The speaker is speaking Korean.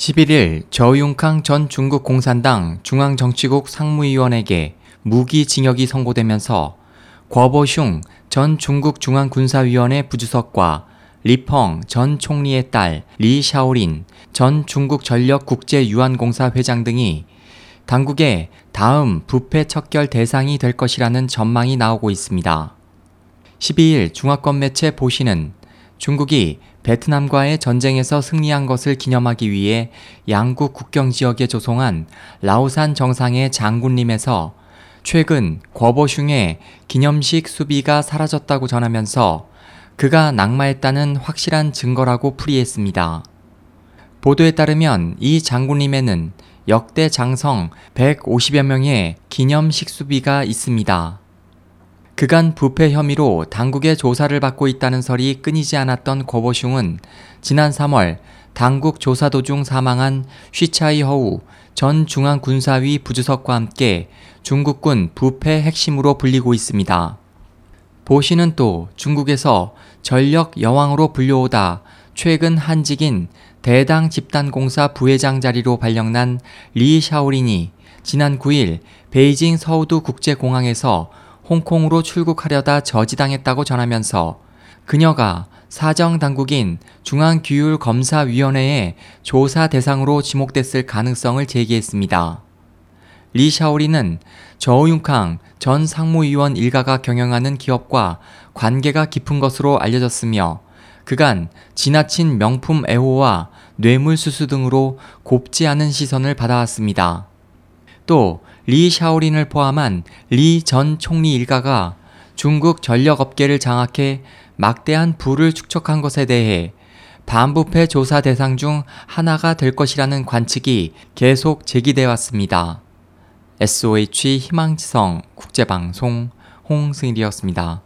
11일 저윤캉 전 중국 공산당 중앙정치국 상무위원에게 무기징역이 선고되면서 궈보슝 전 중국 중앙군사위원회 부주석과 리펑 전 총리의 딸 리 샤오린 전 중국 전력 국제 유한공사 회장 등이 당국의 다음 부패 척결 대상이 될 것이라는 전망이 나오고 있습니다. 12일 중화권 매체 보시는 중국이 베트남과의 전쟁에서 승리한 것을 기념하기 위해 양국 국경 지역에 조성한 라오산 정상의 장군림에서 최근 궈보슝의 기념식 수비가 사라졌다고 전하면서 그가 낙마했다는 확실한 증거라고 풀이했습니다. 보도에 따르면 이 장군림에는 역대 장성 150여 명의 기념 식 수비가 있습니다. 그간 부패 혐의로 당국의 조사를 받고 있다는 설이 끊이지 않았던 고보슝은 지난 3월 당국 조사 도중 사망한 쉬차이 허우 전 중앙군사위 부주석과 함께 중국군 부패 핵심으로 불리고 있습니다. 보 씨는 또 중국에서 전력 여왕으로 불려오다 최근 한직인 대당 집단공사 부회장 자리로 발령난 리 샤오린이 지난 9일 베이징 서우두 국제공항에서 홍콩으로 출국하려다 저지당했다고 전하면서 그녀가 사정 당국인 중앙규율검사위원회의 조사 대상으로 지목됐을 가능성을 제기했습니다. 리 샤오리는 저우융캉 전 상무위원 일가가 경영하는 기업과 관계가 깊은 것으로 알려졌으며 그간 지나친 명품 애호와 뇌물수수 등으로 곱지 않은 시선을 받아왔습니다. 또 리 샤오린을 포함한 리 전 총리 일가가 중국 전력 업계를 장악해 막대한 부를 축적한 것에 대해 반부패 조사 대상 중 하나가 될 것이라는 관측이 계속 제기돼 왔습니다. SOH 희망지성 국제방송 홍승일이었습니다.